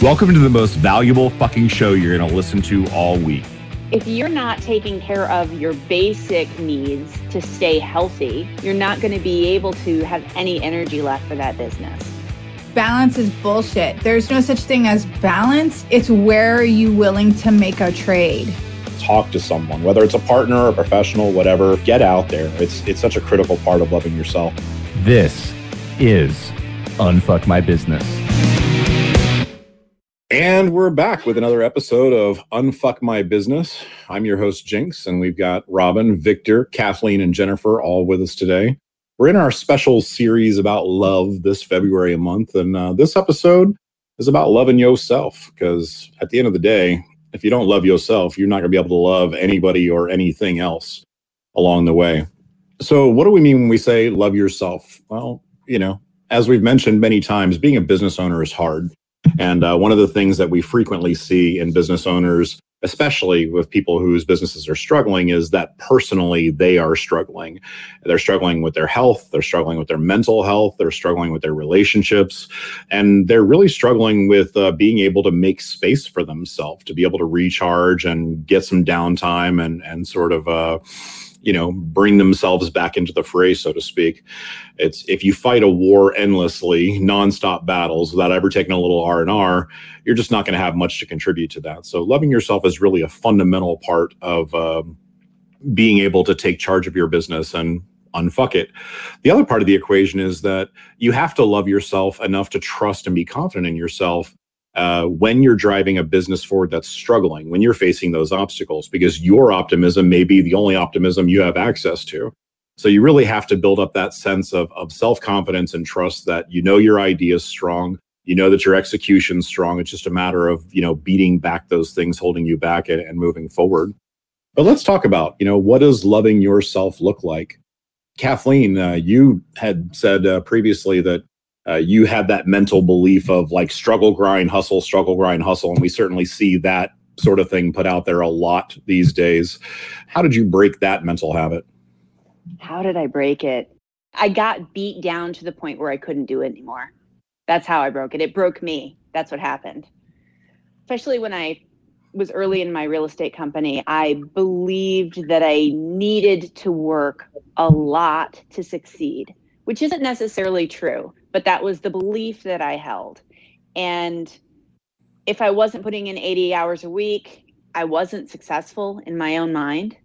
Welcome to the most valuable fucking show you're going to listen to all week. If you're not taking care of your basic needs to stay healthy, you're not going to be able to have any energy left for that business. Balance is bullshit. There's no such thing as balance. It's where are you willing to make a trade? Talk to someone, whether it's a partner, a professional, whatever. Get out there. It's it's such a critical part of loving yourself. This is Unfuck My Business. And we're back with another episode of Unfuck My Business. I'm your host, Jinx, and we've got Robin, Victor, Kathleen, and Jennifer all with us today. We're in our special series about love this February month, and uh, this episode is about loving yourself because at the end of the day, if you don't love yourself, you're not going to be able to love anybody or anything else along the way. So, what do we mean when we say love yourself? Well, you know, as we've mentioned many times, being a business owner is hard and uh, one of the things that we frequently see in business owners, especially with people whose businesses are struggling, is that personally they are struggling. They're struggling with their health, they're struggling with their mental health, they're struggling with their relationships, and they're really struggling with uh, being able to make space for themselves, to be able to recharge and get some downtime and and sort of. Uh, you know bring themselves back into the fray so to speak it's if you fight a war endlessly nonstop battles without ever taking a little r&r you're just not going to have much to contribute to that so loving yourself is really a fundamental part of um, being able to take charge of your business and unfuck it. The other part of the equation is that you have to love yourself enough to trust and be confident in yourself uh, when you're driving a business forward that's struggling, when you're facing those obstacles, because your optimism may be the only optimism you have access to. So you really have to build up that sense of, of self confidence and trust that you know your idea is strong, you know that your execution's strong. It's just a matter of you know beating back those things holding you back and, and moving forward. But let's talk about you know what does loving yourself look like. Kathleen, uh, you had said uh, previously that uh, you had that mental belief of like struggle, grind, hustle, struggle, grind, hustle. And we certainly see that sort of thing put out there a lot these days. How did you break that mental habit? How did I break it? I got beat down to the point where I couldn't do it anymore. That's how I broke it. It broke me. That's what happened. Especially when I was early in my real estate company, I believed that I needed to work a lot to succeed, which isn't necessarily true but that was the belief that I held. And if I wasn't putting in 80 hours a week, I wasn't successful in my own mind.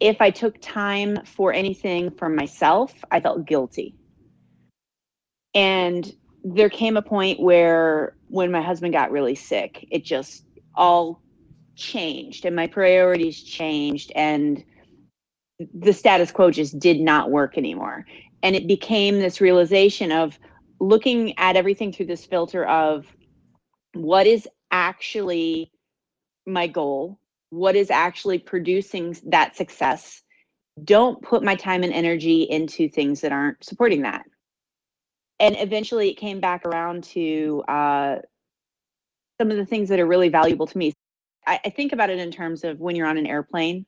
If I took time for anything for myself, I felt guilty. And there came a point where when my husband got really sick, it just all changed and my priorities changed and the status quo just did not work anymore and it became this realization of looking at everything through this filter of what is actually my goal what is actually producing that success. Don't put my time and energy into things that aren't supporting that. And eventually it came back around to uh, some of the things that are really valuable to me. I, I think about it in terms of when you're on an airplane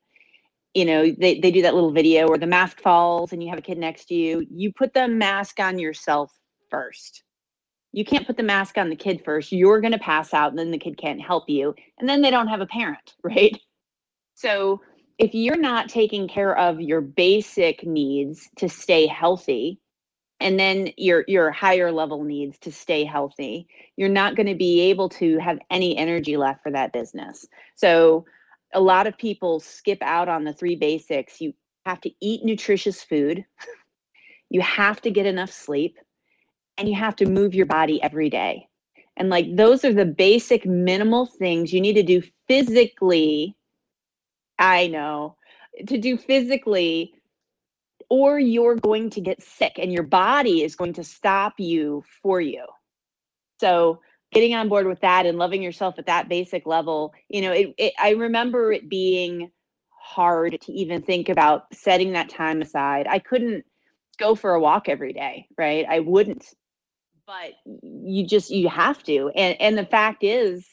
you know they, they do that little video where the mask falls and you have a kid next to you you put the mask on yourself first. You can't put the mask on the kid first. You're going to pass out and then the kid can't help you and then they don't have a parent right? So if you're not taking care of your basic needs to stay healthy and then your your higher level needs to stay healthy you're not going to be able to have any energy left for that business. So a lot of people skip out on the three basics. You have to eat nutritious food, you have to get enough sleep, and you have to move your body every day. And like those are the basic minimal things you need to do physically. I know to do physically, or you're going to get sick and your body is going to stop you for you. So getting on board with that and loving yourself at that basic level you know it, it, i remember it being hard to even think about setting that time aside. I couldn't go for a walk every day right? I wouldn't but you just you have to and and the fact is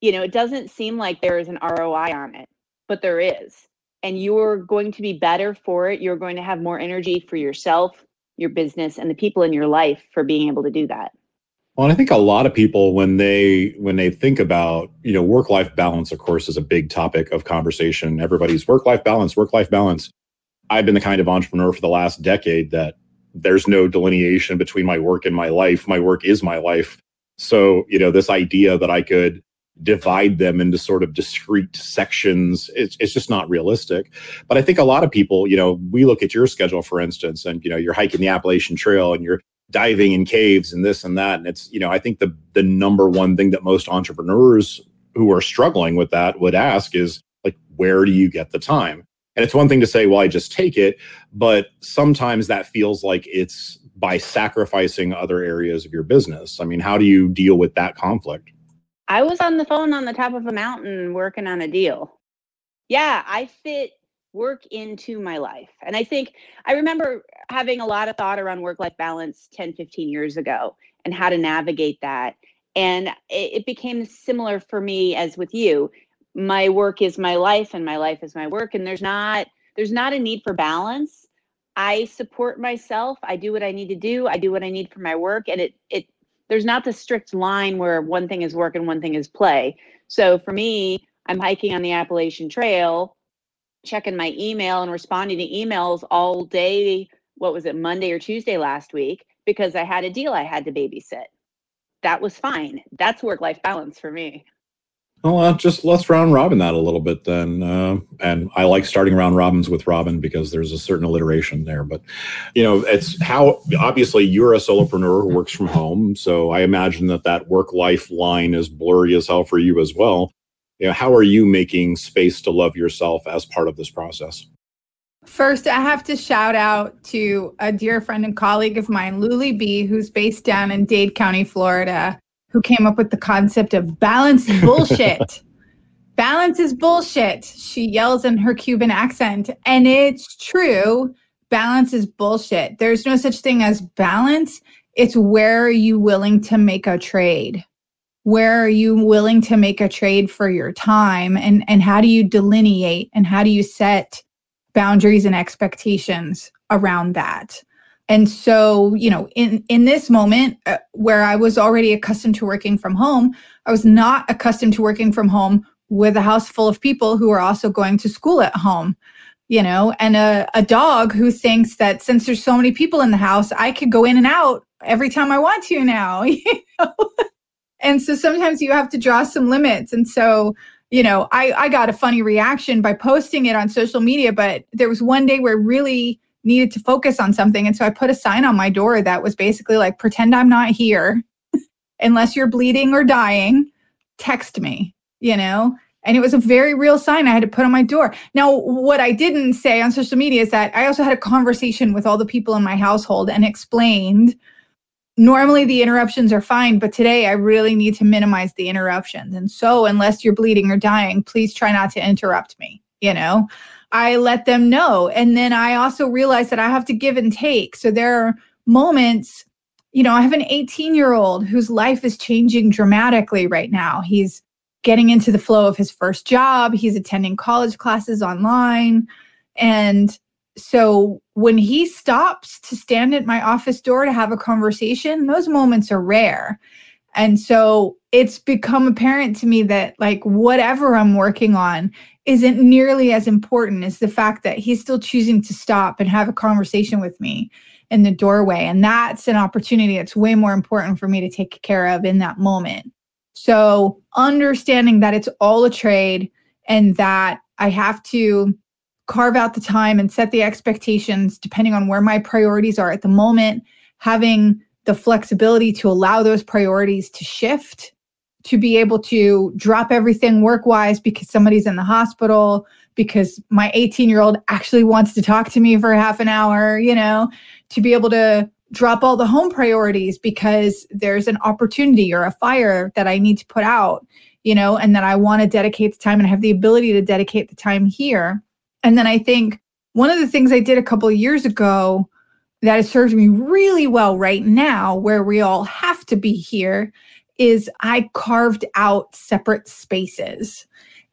you know it doesn't seem like there is an roi on it but there is and you're going to be better for it. You're going to have more energy for yourself your business and the people in your life for being able to do that Well, I think a lot of people when they when they think about you know work life balance, of course, is a big topic of conversation. Everybody's work life balance, work life balance. I've been the kind of entrepreneur for the last decade that there's no delineation between my work and my life. My work is my life. So you know this idea that I could divide them into sort of discrete sections it's, it's just not realistic but i think a lot of people you know we look at your schedule for instance and you know you're hiking the appalachian trail and you're diving in caves and this and that. And it's, you know, I think the the number one thing that most entrepreneurs who are struggling with that would ask is like, where do you get the time? And it's one thing to say, well, I just take it, but sometimes that feels like it's by sacrificing other areas of your business. I mean, how do you deal with that conflict? I was on the phone on the top of a mountain working on a deal. Yeah, I fit work into my life. And I think I remember having a lot of thought around work life balance 10, 15 years ago and how to navigate that. And it, it, became similar for me as with you. My work is my life and my life is my work. And there's not there's not a need for balance. I support myself. I do what I need to do. I do what I need for my work. And it it there's not the strict line where one thing is work and one thing is play. So for me, I'm hiking on the Appalachian Trail checking my email and responding to emails all day. What was it, Monday or Tuesday last week? Because I had a deal I had to babysit. That was fine. That's work life balance for me. Well, uh, just let's round robin that a little bit then. Uh, and I like starting round robins with Robin because there's a certain alliteration there. But, you know, it's how obviously you're a solopreneur who works from home. So I imagine that that work life line is blurry as hell for you as well you know, how are you making space to love yourself as part of this process? First, I have to shout out to a dear friend and colleague of mine, Luli B, who's based down in Dade County, Florida, who came up with the concept of balance bullshit. balance is bullshit. She yells in her Cuban accent. And it's true. Balance is bullshit. There's no such thing as balance. It's where are you willing to make a trade? Where are you willing to make a trade for your time? And and how do you delineate and how do you set boundaries and expectations around that? And so you know in in this moment uh, where i was already accustomed to working from home i was not accustomed to working from home with a house full of people who are also going to school at home you know and a, a dog who thinks that since there's so many people in the house i could go in and out every time i want to now you know and so sometimes you have to draw some limits. And so, you know, I, I got a funny reaction by posting it on social media, but there was one day where I really needed to focus on something. And so I put a sign on my door that was basically like, pretend I'm not here. Unless you're bleeding or dying, text me, you know? And it was a very real sign I had to put on my door. Now, what I didn't say on social media is that I also had a conversation with all the people in my household and explained normally the interruptions are fine, but today I really need to minimize the interruptions. And so, unless you're bleeding or dying, please try not to interrupt me. You know, I let them know. And then I also realize that I have to give and take. So there are moments, you know, I have an 18 year old whose life is changing dramatically right now. He's getting into the flow of his first job, he's attending college classes online. And so when he stops to stand at my office door to have a conversation, those moments are rare. And so it's become apparent to me that, like, whatever I'm working on isn't nearly as important as the fact that he's still choosing to stop and have a conversation with me in the doorway. And that's an opportunity that's way more important for me to take care of in that moment. So, understanding that it's all a trade and that I have to carve out the time and set the expectations depending on where my priorities are at the moment, having the flexibility to allow those priorities to shift, to be able to drop everything work wise because somebody's in the hospital, because my 18 year old actually wants to talk to me for half an hour, you know, to be able to drop all the home priorities because there's an opportunity or a fire that I need to put out, you know, and that I want to dedicate the time and have the ability to dedicate the time here and then I think one of the things I did a couple of years ago that has served me really well right now, where we all have to be here, is I carved out separate spaces.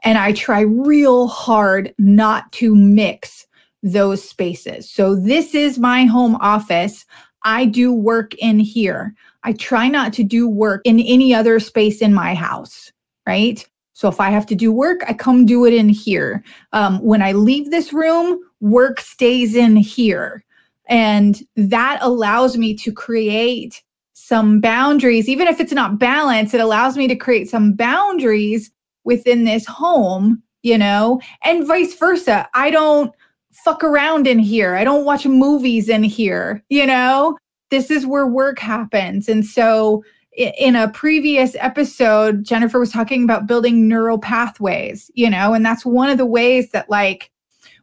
And I try real hard not to mix those spaces. So this is my home office. I do work in here. I try not to do work in any other space in my house, right? So if I have to do work, I come do it in here. Um, when I leave this room, work stays in here. And that allows me to create some boundaries, even if it's not balance, it allows me to create some boundaries within this home, you know, and vice versa. I don't fuck around in here. I don't watch movies in here, you know? This is where work happens. And so in a previous episode, Jennifer was talking about building neural pathways, you know, and that's one of the ways that, like,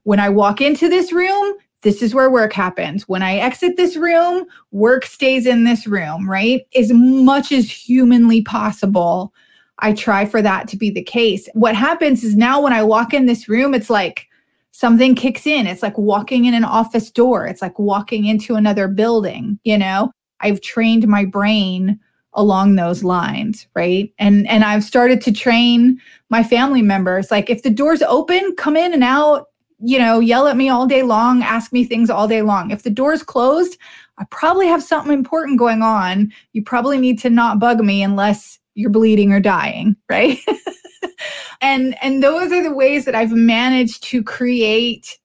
when I walk into this room, this is where work happens. When I exit this room, work stays in this room, right? As much as humanly possible, I try for that to be the case. What happens is now when I walk in this room, it's like something kicks in. It's like walking in an office door, it's like walking into another building, you know? I've trained my brain along those lines right? And and i've started to train my family members like if the door's open come in and out you know yell at me all day long ask me things all day long. If the door's closed i probably have something important going on. You probably need to not bug me unless you're bleeding or dying right? And and those are the ways that i've managed to create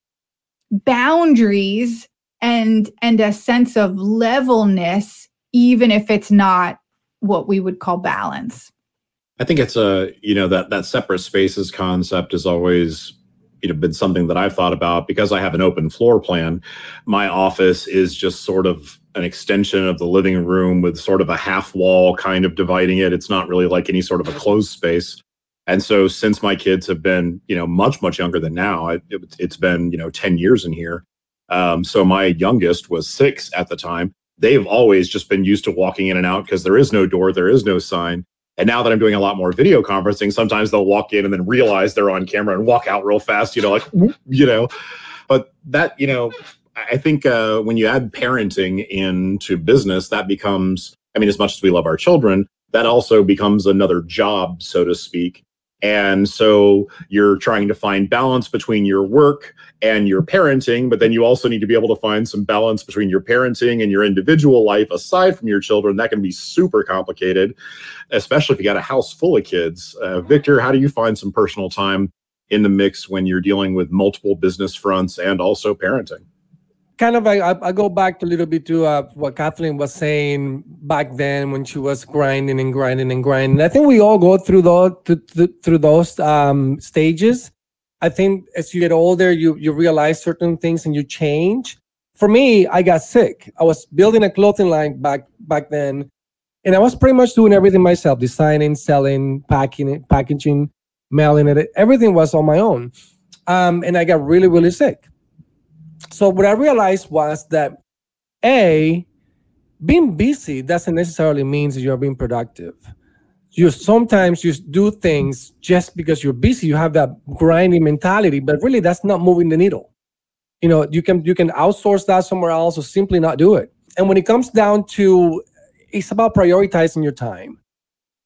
boundaries and and a sense of levelness even if it's not what we would call balance. I think it's a, you know, that that separate spaces concept has always you know been something that I've thought about because I have an open floor plan. My office is just sort of an extension of the living room with sort of a half wall kind of dividing it. It's not really like any sort of a closed space. And so since my kids have been, you know, much much younger than now, it, has been, you know, 10 years in here. Um, so my youngest was 6 at the time they've always just been used to walking in and out because there is no door, there is no sign. And now that I'm doing a lot more video conferencing, sometimes they'll walk in and then realize they're on camera and walk out real fast, you know, like, you know. But that, you know, I think uh, when you add parenting into business, that becomes, I mean, as much as we love our children, that also becomes another job, so to speak. And so you're trying to find balance between your work and your parenting, but then you also need to be able to find some balance between your parenting and your individual life aside from your children. That can be super complicated, especially if you got a house full of kids. Uh, Victor, how do you find some personal time in the mix when you're dealing with multiple business fronts and also parenting? Kind of I, I go back a little bit to uh, what Kathleen was saying back then when she was grinding and grinding and grinding. I think we all go through those through those um, stages. I think as you get older, you you realize certain things and you change. For me, I got sick. I was building a clothing line back back then, and I was pretty much doing everything myself: designing, selling, packing it, packaging, mailing it. Everything was on my own, um, and I got really really sick so what I realized was that a being busy doesn't necessarily means you're being productive. You sometimes you do things just because you're busy. You have that grinding mentality, but really that's not moving the needle. You know, you can you can outsource that somewhere else or simply not do it. And when it comes down to it's about prioritizing your time.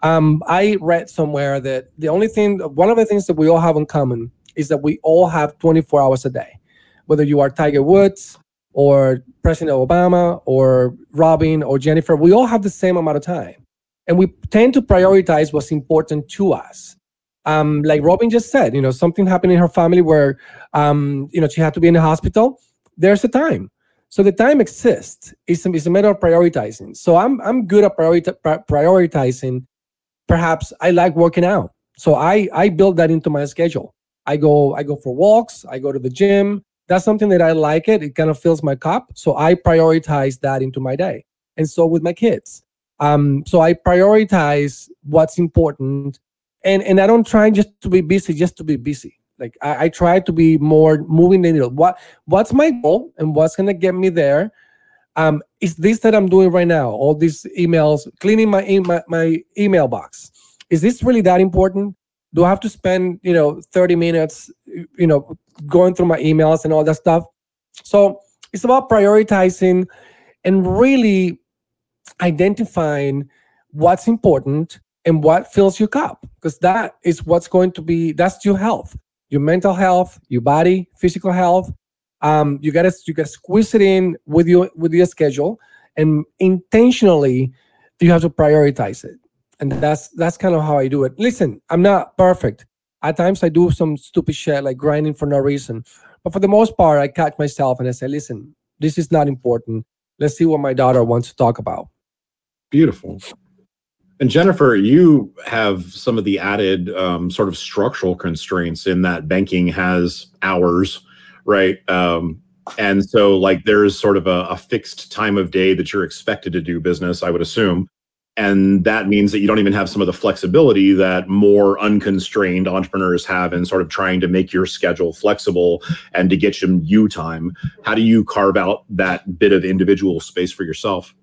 Um, I read somewhere that the only thing, one of the things that we all have in common is that we all have 24 hours a day whether you are Tiger Woods or President Obama or Robin or Jennifer, we all have the same amount of time. And we tend to prioritize what's important to us. Um, like Robin just said, you know, something happened in her family where, um, you know, she had to be in the hospital. There's a time. So the time exists. It's a, it's a matter of prioritizing. So I'm, I'm good at priori- prioritizing. Perhaps I like working out. So I, I build that into my schedule. I go, I go for walks. I go to the gym that's something that I like it. It kind of fills my cup. So I prioritize that into my day. And so with my kids. Um, so I prioritize what's important. And and I don't try just to be busy just to be busy. Like I, I try to be more moving the needle. What what's my goal and what's gonna get me there? Um, is this that I'm doing right now? All these emails, cleaning my, my my email box. Is this really that important? do I have to spend, you know, 30 minutes, you know, going through my emails and all that stuff? So it's about prioritizing and really identifying what's important and what fills your cup because that is what's going to be that's your health your mental health your body physical health. Um, you gotta you gotta squeeze it in with your with your schedule and intentionally you have to prioritize it. And that's that's kind of how i do it. Listen i'm not perfect at times i do some stupid shit like grinding for no reason but for the most part i catch myself and i say listen this is not important let's see what my daughter wants to talk about Beautiful. And Jennifer, you have some of the added um, sort of structural constraints in that banking has hours, right? Um, and so, like, there's sort of a, a fixed time of day that you're expected to do business, I would assume. And that means that you don't even have some of the flexibility that more unconstrained entrepreneurs have in sort of trying to make your schedule flexible and to get some you time. How do you carve out that bit of individual space for yourself?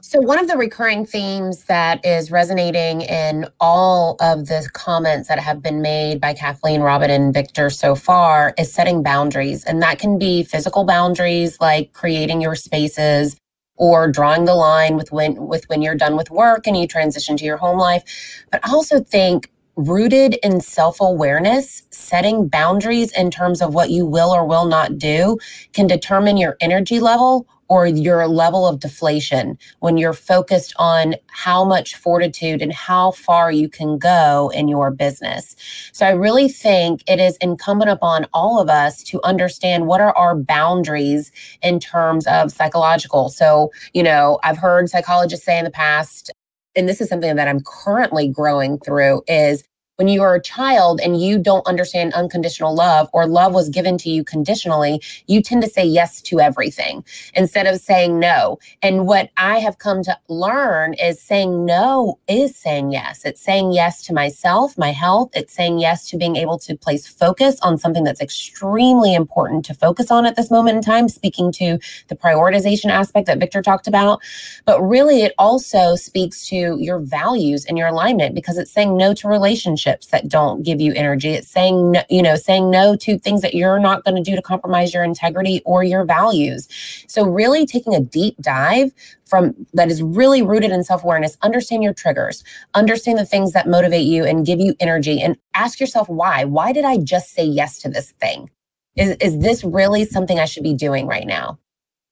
So, one of the recurring themes that is resonating in all of the comments that have been made by Kathleen, Robin, and Victor so far is setting boundaries. And that can be physical boundaries like creating your spaces or drawing the line with when with when you're done with work and you transition to your home life. But I also think rooted in self-awareness, setting boundaries in terms of what you will or will not do can determine your energy level or your level of deflation when you're focused on how much fortitude and how far you can go in your business. So I really think it is incumbent upon all of us to understand what are our boundaries in terms of psychological. So, you know, I've heard psychologists say in the past, and this is something that I'm currently growing through is when you are a child and you don't understand unconditional love or love was given to you conditionally, you tend to say yes to everything instead of saying no. And what I have come to learn is saying no is saying yes. It's saying yes to myself, my health. It's saying yes to being able to place focus on something that's extremely important to focus on at this moment in time, speaking to the prioritization aspect that Victor talked about. But really, it also speaks to your values and your alignment because it's saying no to relationships relationships that don't give you energy. It's saying, no, you know, saying no to things that you're not going to do to compromise your integrity or your values. So really taking a deep dive from that is really rooted in self-awareness, understand your triggers, understand the things that motivate you and give you energy and ask yourself why. Why did I just say yes to this thing? Is is this really something I should be doing right now?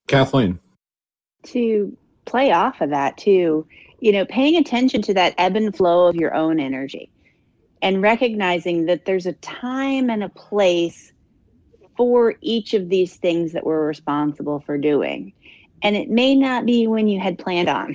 Kathleen. To play off of that too, you know, paying attention to that ebb and flow of your own energy and recognizing that there's a time and a place for each of these things that we're responsible for doing. And it may not be when you had planned on,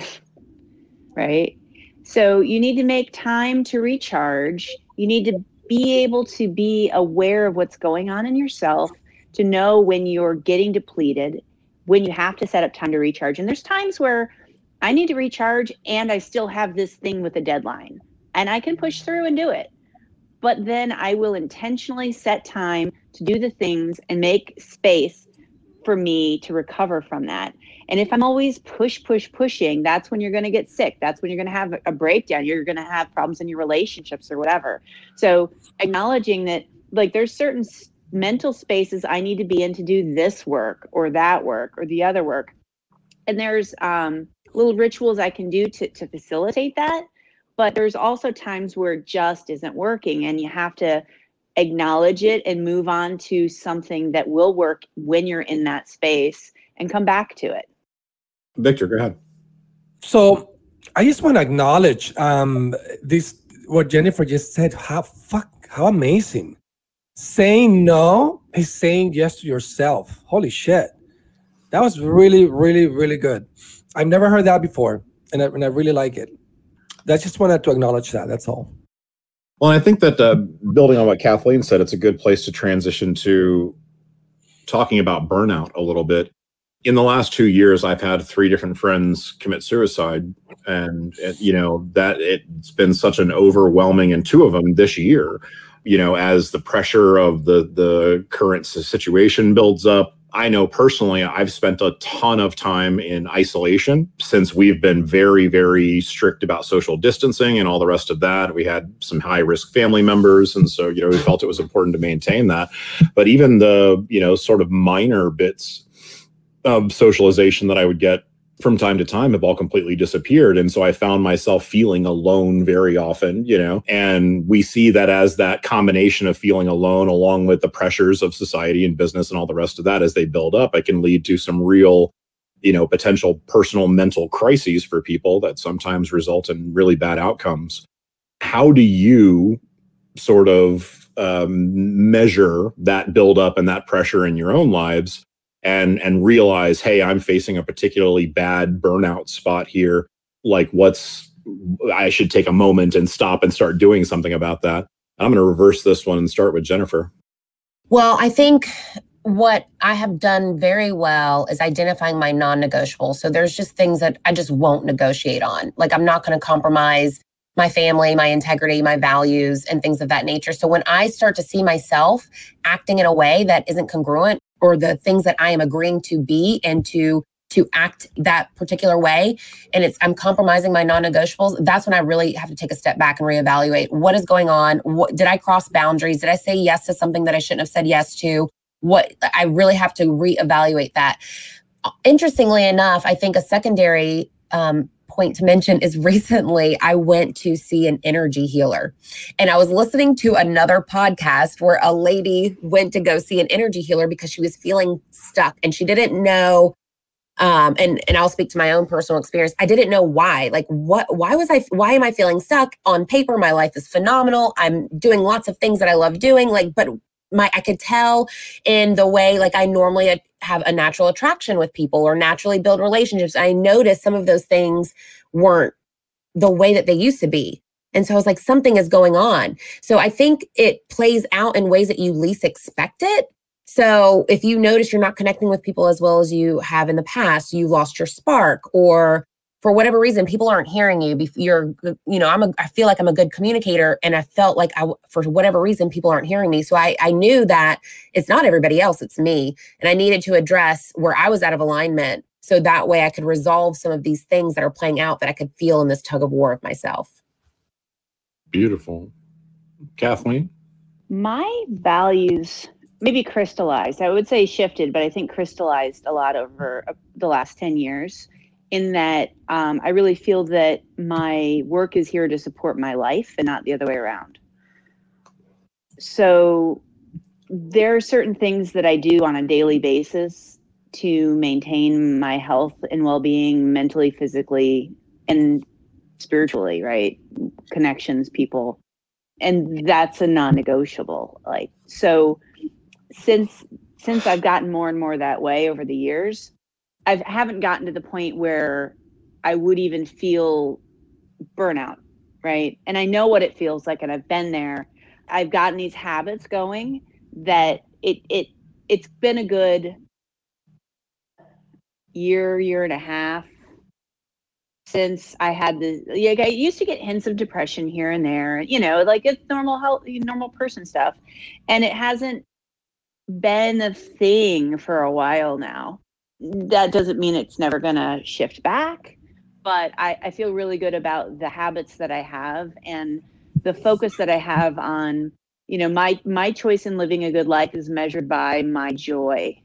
right? So you need to make time to recharge. You need to be able to be aware of what's going on in yourself, to know when you're getting depleted, when you have to set up time to recharge. And there's times where I need to recharge and I still have this thing with a deadline and I can push through and do it but then I will intentionally set time to do the things and make space for me to recover from that. And if I'm always push, push, pushing, that's when you're going to get sick. That's when you're going to have a breakdown. You're going to have problems in your relationships or whatever. So acknowledging that, like, there's certain mental spaces I need to be in to do this work or that work or the other work. And there's um, little rituals I can do to, to facilitate that but there's also times where it just isn't working and you have to acknowledge it and move on to something that will work when you're in that space and come back to it. Victor go ahead. So i just want to acknowledge um this what jennifer just said how fuck how amazing. Saying no is saying yes to yourself. Holy shit. That was really really really good. I've never heard that before and I, and I really like it I just wanted to acknowledge that. That's all. Well, I think that uh, building on what Kathleen said, it's a good place to transition to talking about burnout a little bit. In the last two years, I've had three different friends commit suicide, and it, you know that it's been such an overwhelming, and two of them this year. You know, as the pressure of the the current situation builds up, I know personally, I've spent a ton of time in isolation since we've been very, very strict about social distancing and all the rest of that. We had some high risk family members. And so, you know, we felt it was important to maintain that. But even the, you know, sort of minor bits of socialization that I would get from time to time have all completely disappeared. And so I found myself feeling alone very often, you know, and we see that as that combination of feeling alone along with the pressures of society and business and all the rest of that as they build up, it can lead to some real you know potential personal mental crises for people that sometimes result in really bad outcomes how do you sort of um, measure that buildup and that pressure in your own lives and and realize hey i'm facing a particularly bad burnout spot here like what's i should take a moment and stop and start doing something about that i'm going to reverse this one and start with jennifer well i think what I have done very well is identifying my non negotiables. So there's just things that I just won't negotiate on. Like I'm not going to compromise my family, my integrity, my values, and things of that nature. So when I start to see myself acting in a way that isn't congruent or the things that I am agreeing to be and to to act that particular way. And it's i'm compromising my non-negotiables. That's when i really have to take a step back and reevaluate what is going on. What did i cross boundaries? Did i say yes to something that i shouldn't have said yes to? What I really have to reevaluate that. Interestingly enough, I think a secondary um, point to mention is recently I went to see an energy healer. And I was listening to another podcast where a lady went to go see an energy healer because she was feeling stuck and she didn't know. Um, and and I'll speak to my own personal experience. I didn't know why. Like, what? Why was I? Why am I feeling stuck? On paper, my life is phenomenal. I'm doing lots of things that I love doing. Like, but my I could tell in the way like I normally have a natural attraction with people or naturally build relationships. I noticed some of those things weren't the way that they used to be. And so I was like, something is going on. So I think it plays out in ways that you least expect it. So if you notice you're not connecting with people as well as you have in the past, you lost your spark or for whatever reason people aren't hearing you you're you know i'm a i feel like i'm a good communicator and i felt like i for whatever reason people aren't hearing me. So i i knew that it's not everybody else it's me and i needed to address where i was out of alignment so that way i could resolve some of these things that are playing out that i could feel in this tug of war of myself. Beautiful. Kathleen? My values maybe crystallized. I would say shifted but i think crystallized a lot over uh, the last 10 years in that um, I really feel that my work is here to support my life and not the other way around. So there are certain things that I do on a daily basis to maintain my health and well-being mentally, physically, and spiritually, right? Connections, people. And that's a non-negotiable. Like so since since I've gotten more and more that way over the years, I haven't gotten to the point where I would even feel burnout, right? And I know what it feels like, and I've been there. I've gotten these habits going that it it it's been a good year, year and a half since I had the yeah, I used to get hints of depression here and there, you know, like it's normal health, normal person stuff, and it hasn't been a thing for a while now that doesn't mean it's never going to shift back but I, I feel really good about the habits that i have and the focus that i have on you know my my choice in living a good life is measured by my joy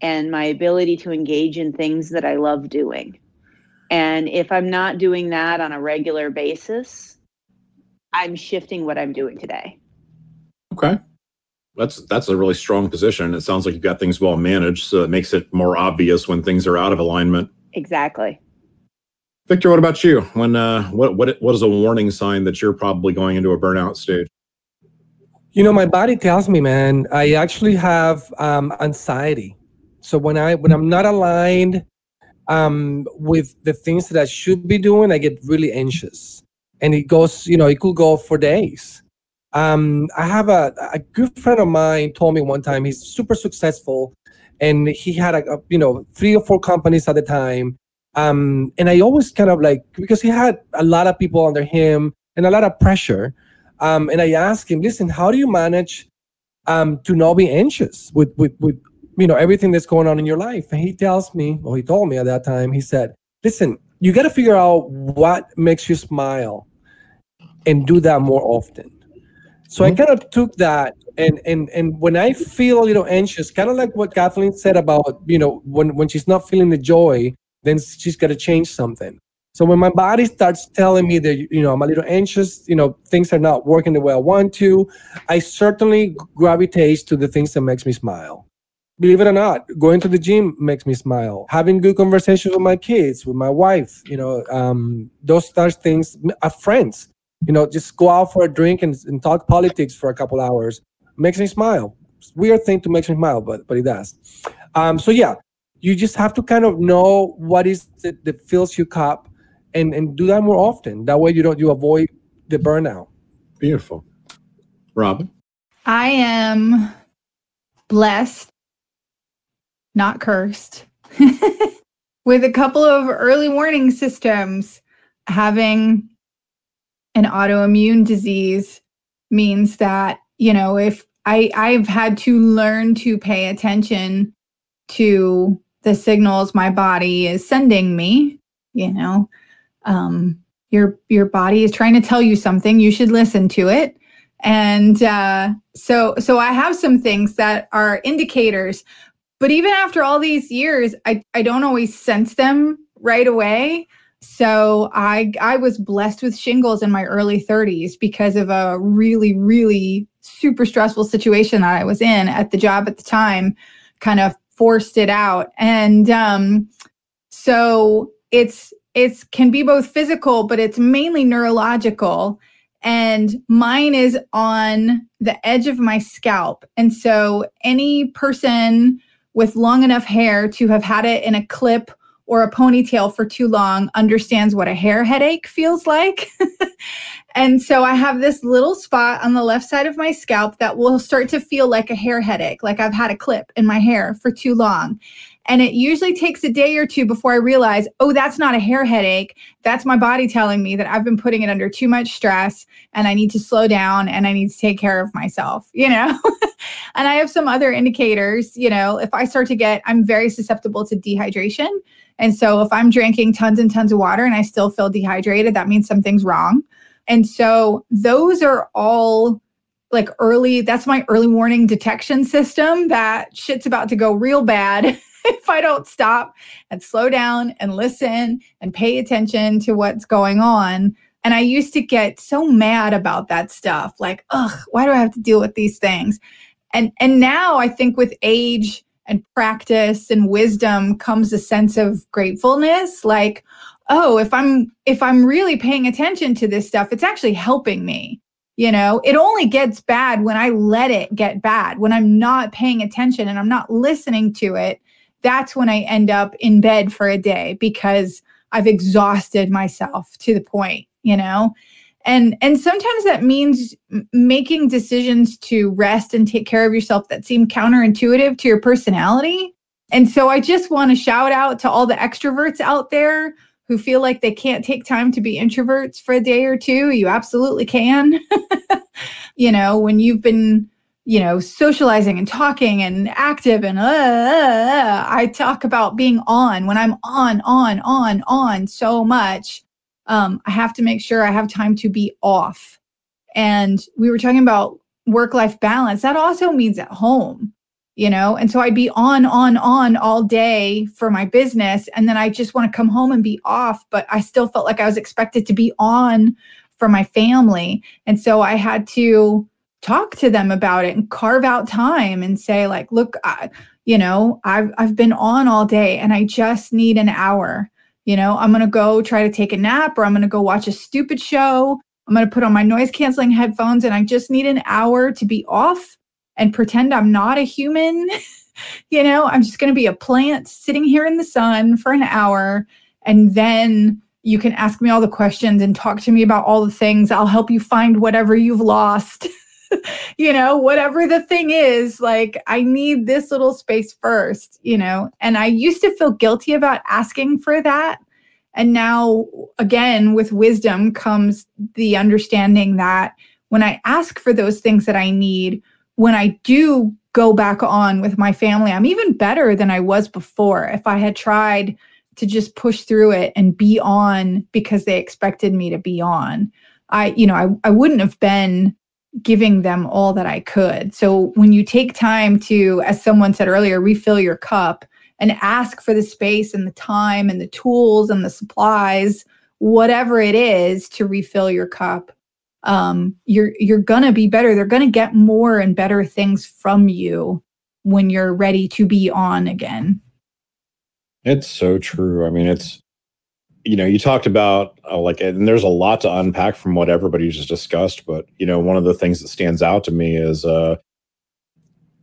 and my ability to engage in things that i love doing. And if i'm not doing that on a regular basis i'm shifting what i'm doing today. Okay that's that's a really strong position. It sounds like you've got things well managed, so it makes it more obvious when things are out of alignment. Exactly. Victor, what about you? When uh, what what what is a warning sign that you're probably going into a burnout stage? You know, my body tells me, man. I actually have um, anxiety. So when I when I'm not aligned um, with the things that I should be doing, I get really anxious, and it goes. You know, it could go for days. Um, I have a, a good friend of mine told me one time he's super successful and he had a, a you know three or four companies at the time um, and I always kind of like because he had a lot of people under him and a lot of pressure. Um, and I asked him, listen, how do you manage um, to not be anxious with, with with you know everything that's going on in your life? And he tells me, or he told me at that time, he said, listen, you got to figure out what makes you smile, and do that more often. So mm-hmm. I kind of took that and and and when I feel a little anxious, kind of like what Kathleen said about you know when when she's not feeling the joy, then she's got to change something. So when my body starts telling me that you know I'm a little anxious, you know things are not working the way I want to, I certainly gravitate to the things that makes me smile. believe it or not, going to the gym makes me smile. Having good conversations with my kids, with my wife, you know, um, those such things. Uh, friends, you know, just go out for a drink and, and talk politics for a couple hours makes me smile. Weird thing to make me smile, but but it does. Um, so yeah, you just have to kind of know what is it that fills your cup, and and do that more often. That way you don't you avoid the burnout. Beautiful, Robin. I am blessed, not cursed, with a couple of early warning systems. Having an autoimmune disease means that, you know, if I, I've had to learn to pay attention to the signals my body is sending me, you know, um, your your body is trying to tell you something you should listen to it. And uh, so so i have some things that are indicators but even after all these years i i don't always sense them right away so I I was blessed with shingles in my early 30s because of a really really super stressful situation that I was in at the job at the time kind of forced it out. And um so it's it's can be both physical but it's mainly neurological. And mine is on the edge of my scalp. And so any person with long enough hair to have had it in a clip or a ponytail for too long understands what a hair headache feels like. and so I have this little spot on the left side of my scalp that will start to feel like a hair headache, like I've had a clip in my hair for too long. And it usually takes a day or two before I realize, oh, that's not a hair headache. That's my body telling me that I've been putting it under too much stress and I need to slow down and I need to take care of myself, you know? and I have some other indicators, you know, if I start to get, I'm very susceptible to dehydration. And so if I'm drinking tons and tons of water and I still feel dehydrated, that means something's wrong. And so those are all like early, that's my early warning detection system that shit's about to go real bad if I don't stop and slow down and listen and pay attention to what's going on. And I used to get so mad about that stuff. Like, ugh, why do I have to deal with these things? And and now I think with age and practice and wisdom comes a sense of gratefulness. Like oh if i'm if i'm really paying attention to this stuff it's actually helping me. You know it only gets bad when i let it get bad. When i'm not paying attention and i'm not listening to it that's when i end up in bed for a day because i've exhausted myself to the point you know and and sometimes that means making decisions to rest and take care of yourself that seem counterintuitive to your personality. And so i just want to shout out to all the extroverts out there who feel like they can't take time to be introverts for a day or two. You absolutely can. You know when you've been you know socializing and talking and active and uh, uh, uh, i talk about being on when i'm on on on on so much um, I have to make sure I have time to be off. And we were talking about work life balance. That also means at home, you know? And so I'd be on, on, on all day for my business. And then I just want to come home and be off. But I still felt like I was expected to be on for my family. And so I had to talk to them about it and carve out time and say, like, look, I, you know, I've I've been on all day and I just need an hour you know, I'm going to go try to take a nap or I'm going to go watch a stupid show. I'm going to put on my noise canceling headphones and I just need an hour to be off and pretend I'm not a human. you know, I'm just going to be a plant sitting here in the sun for an hour. And then you can ask me all the questions and talk to me about all the things. I'll help you find whatever you've lost. you know, whatever the thing is, like I need this little space first, you know. And I used to feel guilty about asking for that. And now, again, with wisdom comes the understanding that when I ask for those things that I need, when I do go back on with my family, I'm even better than I was before. If I had tried to just push through it and be on because they expected me to be on, I, you know, I, I wouldn't have been giving them all that I could. So when you take time to, as someone said earlier, refill your cup and ask for the space and the time and the tools and the supplies, whatever it is to refill your cup, um, you're you're gonna be better. They're gonna get more and better things from you when you're ready to be on again. It's so true. I mean, it's you know, you talked about uh, like, and there's a lot to unpack from what everybody just discussed. But you know, one of the things that stands out to me is, uh,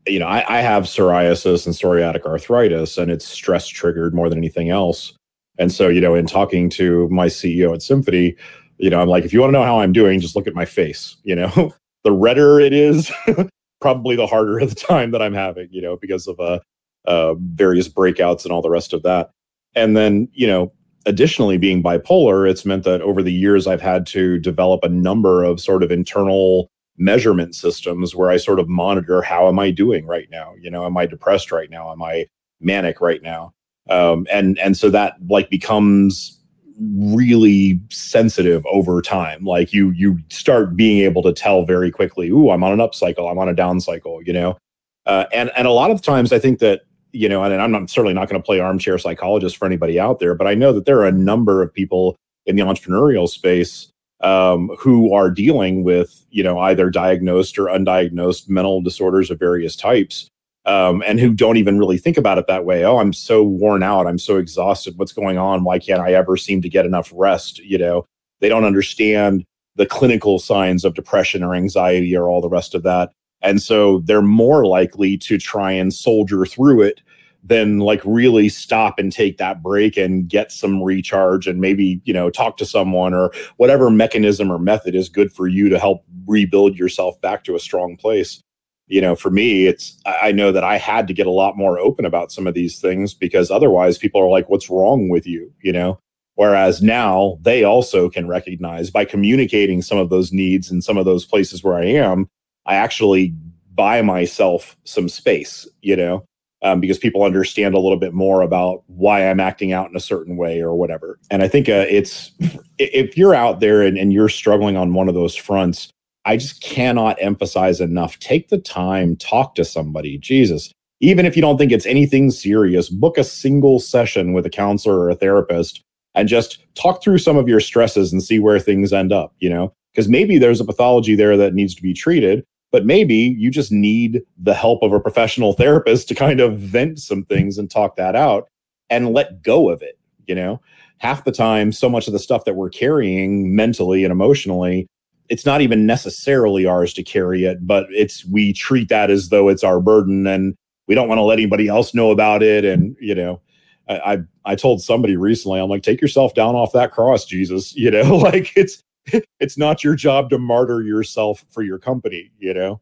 you know, I, I have psoriasis and psoriatic arthritis, and it's stress triggered more than anything else. And so, you know, in talking to my CEO at Symphony, you know, I'm like, if you want to know how I'm doing, just look at my face. You know, the redder it is, probably the harder the time that I'm having. You know, because of uh, uh, various breakouts and all the rest of that. And then, you know, additionally being bipolar, it's meant that over the years I've had to develop a number of sort of internal measurement systems where I sort of monitor how am I doing right now? You know, am I depressed right now? Am I manic right now? Um, and and so that like becomes really sensitive over time. Like you you start being able to tell very quickly, ooh, I'm on an up cycle, I'm on a down cycle, you know. Uh, and and a lot of times I think that you know, and I'm not certainly not going to play armchair psychologist for anybody out there, but I know that there are a number of people in the entrepreneurial space um, who are dealing with, you know, either diagnosed or undiagnosed mental disorders of various types, um, and who don't even really think about it that way. Oh, I'm so worn out. I'm so exhausted. What's going on? Why can't I ever seem to get enough rest? You know, they don't understand the clinical signs of depression or anxiety or all the rest of that. And so they're more likely to try and soldier through it than like really stop and take that break and get some recharge and maybe, you know, talk to someone or whatever mechanism or method is good for you to help rebuild yourself back to a strong place. You know, for me, it's, I know that I had to get a lot more open about some of these things because otherwise people are like, what's wrong with you? You know, Whereas now they also can recognize by communicating some of those needs and some of those places where I am, I actually buy myself some space, you know, um, because people understand a little bit more about why I'm acting out in a certain way or whatever. And I think uh, it's if you're out there and, and you're struggling on one of those fronts, I just cannot emphasize enough. Take the time, talk to somebody. Jesus, even if you don't think it's anything serious, book a single session with a counselor or a therapist and just talk through some of your stresses and see where things end up, you know? Because maybe there's a pathology there that needs to be treated, but maybe you just need the help of a professional therapist to kind of vent some things and talk that out and let go of it you know half the time so much of the stuff that we're carrying mentally and emotionally it's not even necessarily ours to carry it but it's we treat that as though it's our burden and we don't want to let anybody else know about it and you know I, I told somebody recently, I'm like, take yourself down off that cross, Jesus. You know, like it's it's not your job to martyr yourself for your company, you know?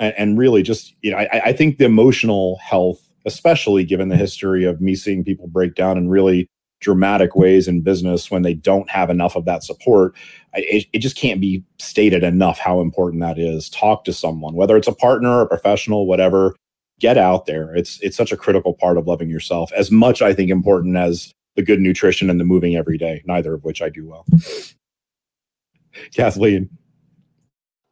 And, and really just, you know, I, I think the emotional health, especially given the history of me seeing people break down in really dramatic ways in business when they don't have enough of that support, it, it just can't be stated enough how important that is. Talk to someone, whether it's a partner, a professional, whatever, get out there. It's it's such a critical part of loving yourself, as much I think important as the good nutrition and the moving every day, neither of which I do well. Kathleen.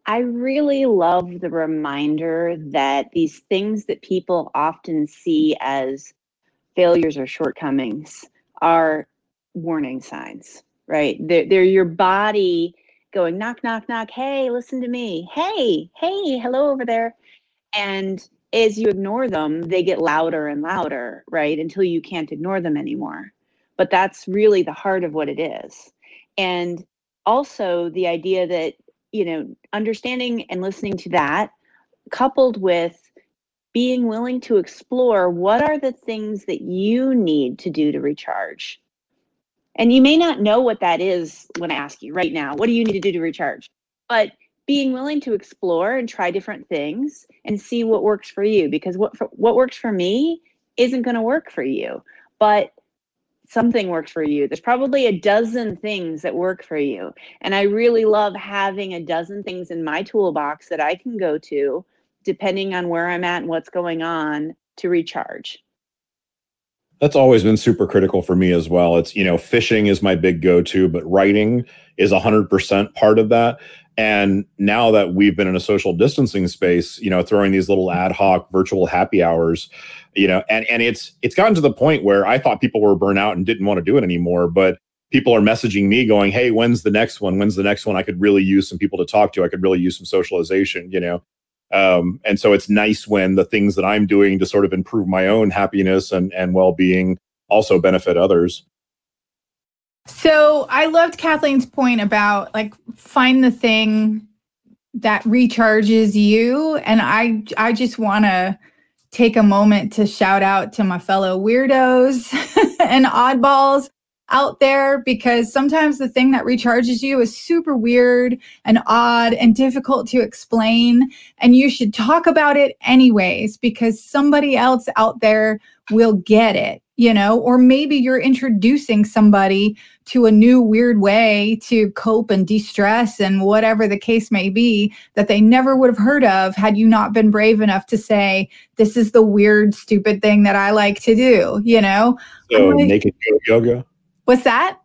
I really love the reminder that these things that people often see as failures or shortcomings are warning signs, right? They're, they're your body going knock, knock, knock. Hey, listen to me. Hey, hey, hello over there. And as you ignore them, they get louder and louder, right? Until you can't ignore them anymore. But that's really the heart of what it is. And also the idea that you know understanding and listening to that coupled with being willing to explore what are the things that you need to do to recharge. And you may not know what that is when i ask you right now what do you need to do to recharge? But being willing to explore and try different things and see what works for you because what for, what works for me isn't going to work for you. But something works for you. There's probably a dozen things that work for you. And I really love having a dozen things in my toolbox that I can go to depending on where I'm at and what's going on to recharge. That's always been super critical for me as well. It's, you know, fishing is my big go to, but writing is 100% part of that. And now that we've been in a social distancing space, you know, throwing these little ad hoc virtual happy hours, you know, and and it's it's gotten to the point where I thought people were burnt out and didn't want to do it anymore, but people are messaging me going, "Hey, when's the next one? When's the next one? I could really use some people to talk to. I could really use some socialization, you know." Um, and so it's nice when the things that I'm doing to sort of improve my own happiness and, and well being also benefit others. So I loved Kathleen's point about like find the thing that recharges you. And I I just want to take a moment to shout out to my fellow weirdos and oddballs out there because sometimes the thing that recharges you is super weird and odd and difficult to explain. And you should talk about it anyways because somebody else out there will get it, you know, or maybe you're introducing somebody to a new weird way to cope and de stress and whatever the case may be that they never would have heard of had you not been brave enough to say, This is the weird, stupid thing that I like to do, you know? So, like, naked yoga. What's that?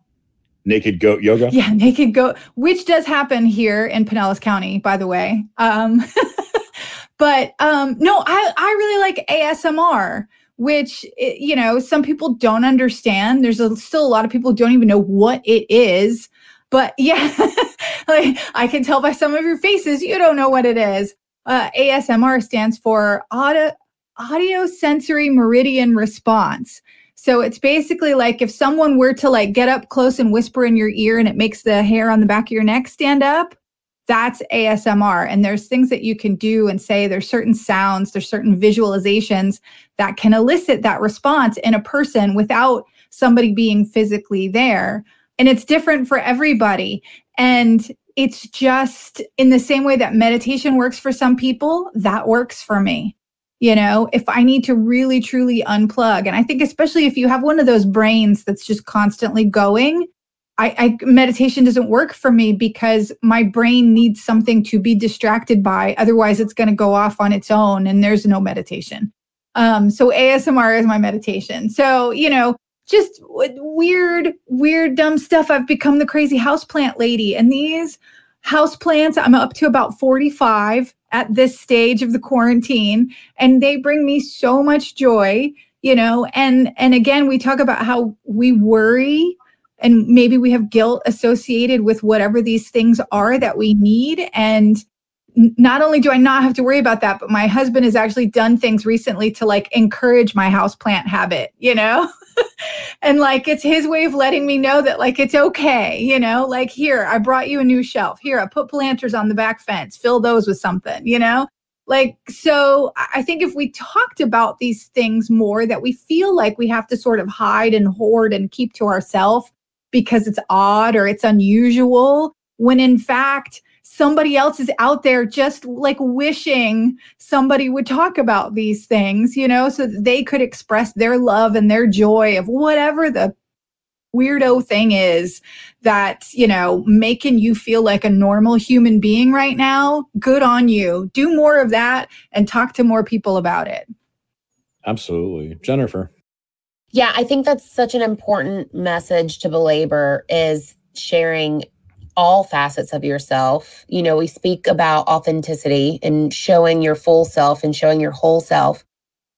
Naked goat yoga. Yeah, naked goat, which does happen here in Pinellas County, by the way. Um, but um, no, I I really like ASMR, which you know some people don't understand. There's a, still a lot of people don't even know what it is. But yeah, like I can tell by some of your faces, you don't know what it is. Uh, ASMR stands for audio audio sensory meridian response. So it's basically like if someone were to like get up close and whisper in your ear and it makes the hair on the back of your neck stand up, that's ASMR. And there's things that you can do and say, there's certain sounds, there's certain visualizations that can elicit that response in a person without somebody being physically there. And it's different for everybody. And it's just in the same way that meditation works for some people, that works for me you know if i need to really truly unplug and i think especially if you have one of those brains that's just constantly going I, I, meditation doesn't work for me because my brain needs something to be distracted by. Otherwise it's going to go off on its own and there's no meditation. Um, so asmr is my meditation. So you know just weird weird dumb stuff. I've become the crazy houseplant lady and these houseplants i'm up to about 45 at this stage of the quarantine and they bring me so much joy you know and and again we talk about how we worry and maybe we have guilt associated with whatever these things are that we need and not only do I not have to worry about that, but my husband has actually done things recently to like encourage my house plant habit, you know? and like it's his way of letting me know that like it's okay, you know? Like here, I brought you a new shelf. Here, I put planters on the back fence. Fill those with something, you know? Like so I think if we talked about these things more that we feel like we have to sort of hide and hoard and keep to ourselves because it's odd or it's unusual when in fact somebody else is out there just like wishing somebody would talk about these things, you know, so they could express their love and their joy of whatever the weirdo thing is that, you know, making you feel like a normal human being right now. Good on you. Do more of that and talk to more people about it. Absolutely. Jennifer. Yeah, I think that's such an important message to belabor is sharing all facets of yourself. You know, we speak about authenticity and showing your full self and showing your whole self.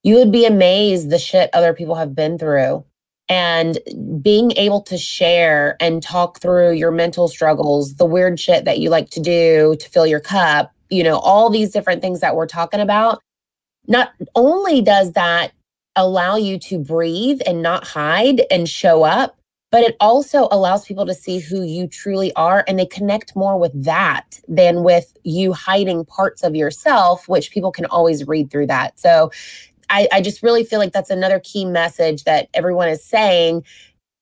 You would be amazed the shit other people have been through. And being able to share and talk through your mental struggles, the weird shit that you like to do to fill your cup, you know, all these different things that we're talking about. Not only does that allow you to breathe and not hide and show up, but it also allows people to see who you truly are and they connect more with that than with you hiding parts of yourself which people can always read through that so i, I just really feel like that's another key message that everyone is saying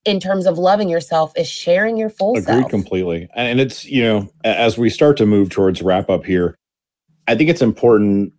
in terms of loving yourself is sharing your full Agreed self. completely. And it's, you know, as we start to move towards wrap up here, I think it's important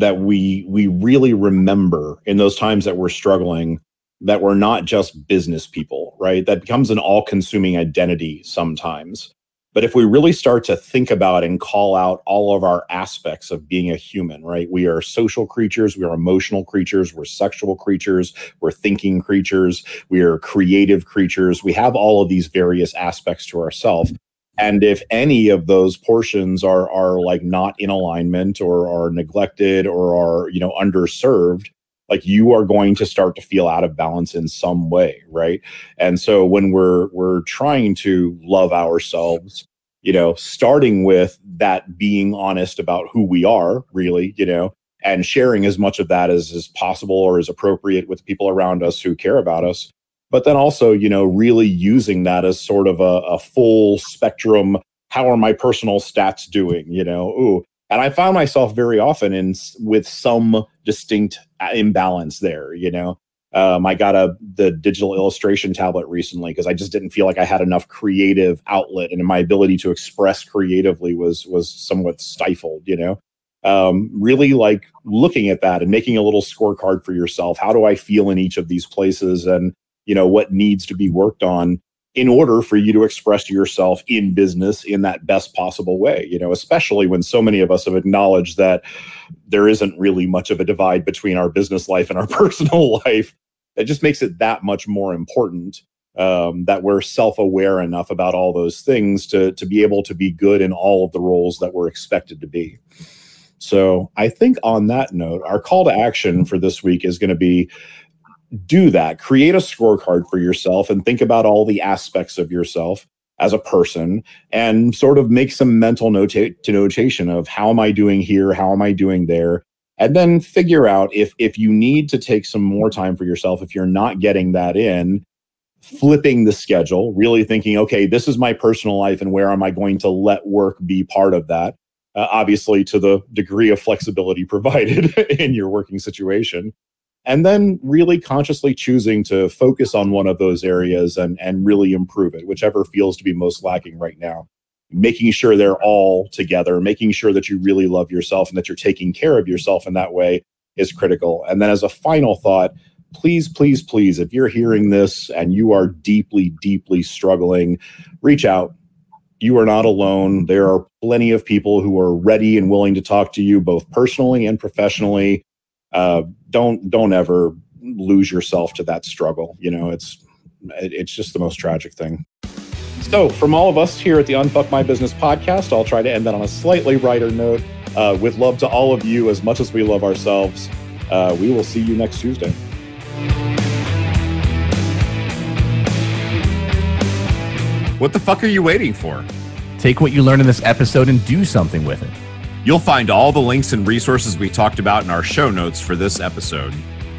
that we we really remember in those times that we're struggling that we're not just business people, right? That becomes an all consuming identity sometimes. But if we really start to think about and call out all of our aspects of being a human, right? We are social creatures, we are emotional creatures, we're sexual creatures, we're thinking creatures, we are creative creatures. We have all of these various aspects to ourselves. And if any of those portions are are like not in alignment or are neglected or are, you know, underserved, like you are going to start to feel out of balance in some way right and so when we're we're trying to love ourselves you know, starting with that being honest about who we are, really, you know, and sharing as much of that as is possible or is appropriate with people around us who care about us. But then also, you know, really using that as sort of a, a full spectrum. How are my personal stats doing? You know, ooh, and I found myself very often in with some distinct uh, imbalance there. You know, um, I got a the digital illustration tablet recently because I just didn't feel like I had enough creative outlet, and my ability to express creatively was was somewhat stifled. You know, um, really like looking at that and making a little scorecard for yourself. How do I feel in each of these places, and you know what needs to be worked on in order for you to express yourself in business in that best possible way you know especially when so many of us have acknowledged that there isn't really much of a divide between our business life and our personal life. It just makes it that much more important um, that we're self-aware enough about all those things to to be able to be good in all of the roles that we're expected to be. So i think on that note our call to action for this week is going to be do that. Create a scorecard for yourself and think about all the aspects of yourself as a person and sort of make some mental nota- notation of how am I doing here? How am I doing there? And then figure out if if you need to take some more time for yourself, if you're not getting that in, flipping the schedule, really thinking, okay, this is my personal life and where am I going to let work be part of that? Uh, obviously, to the degree of flexibility provided in your working situation and then really consciously choosing to focus on one of those areas and, and really improve it, whichever feels to be most lacking right now. Making sure they're all together, making sure that you really love yourself and that you're taking care of yourself in that way is critical. And then, as a final thought, please, please, please, if you're hearing this and you are deeply, deeply struggling, reach out. You are not alone. There are plenty of people who are ready and willing to talk to you, both personally and professionally uh, don't don't ever lose yourself to that struggle. You know, it's it's just the most tragic thing. So, from all of us here at the Unfuck My Business podcast, I'll try to end that on a slightly brighter note. Uh, with love to all of you, as much as we love ourselves. Uh, we will see you next Tuesday. What the fuck are you waiting for? Take what you learned in this episode and do something with it. You'll find all the links and resources we talked about in our show notes for this episode.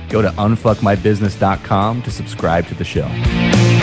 Go to unfuckmybusiness.com to subscribe to the show.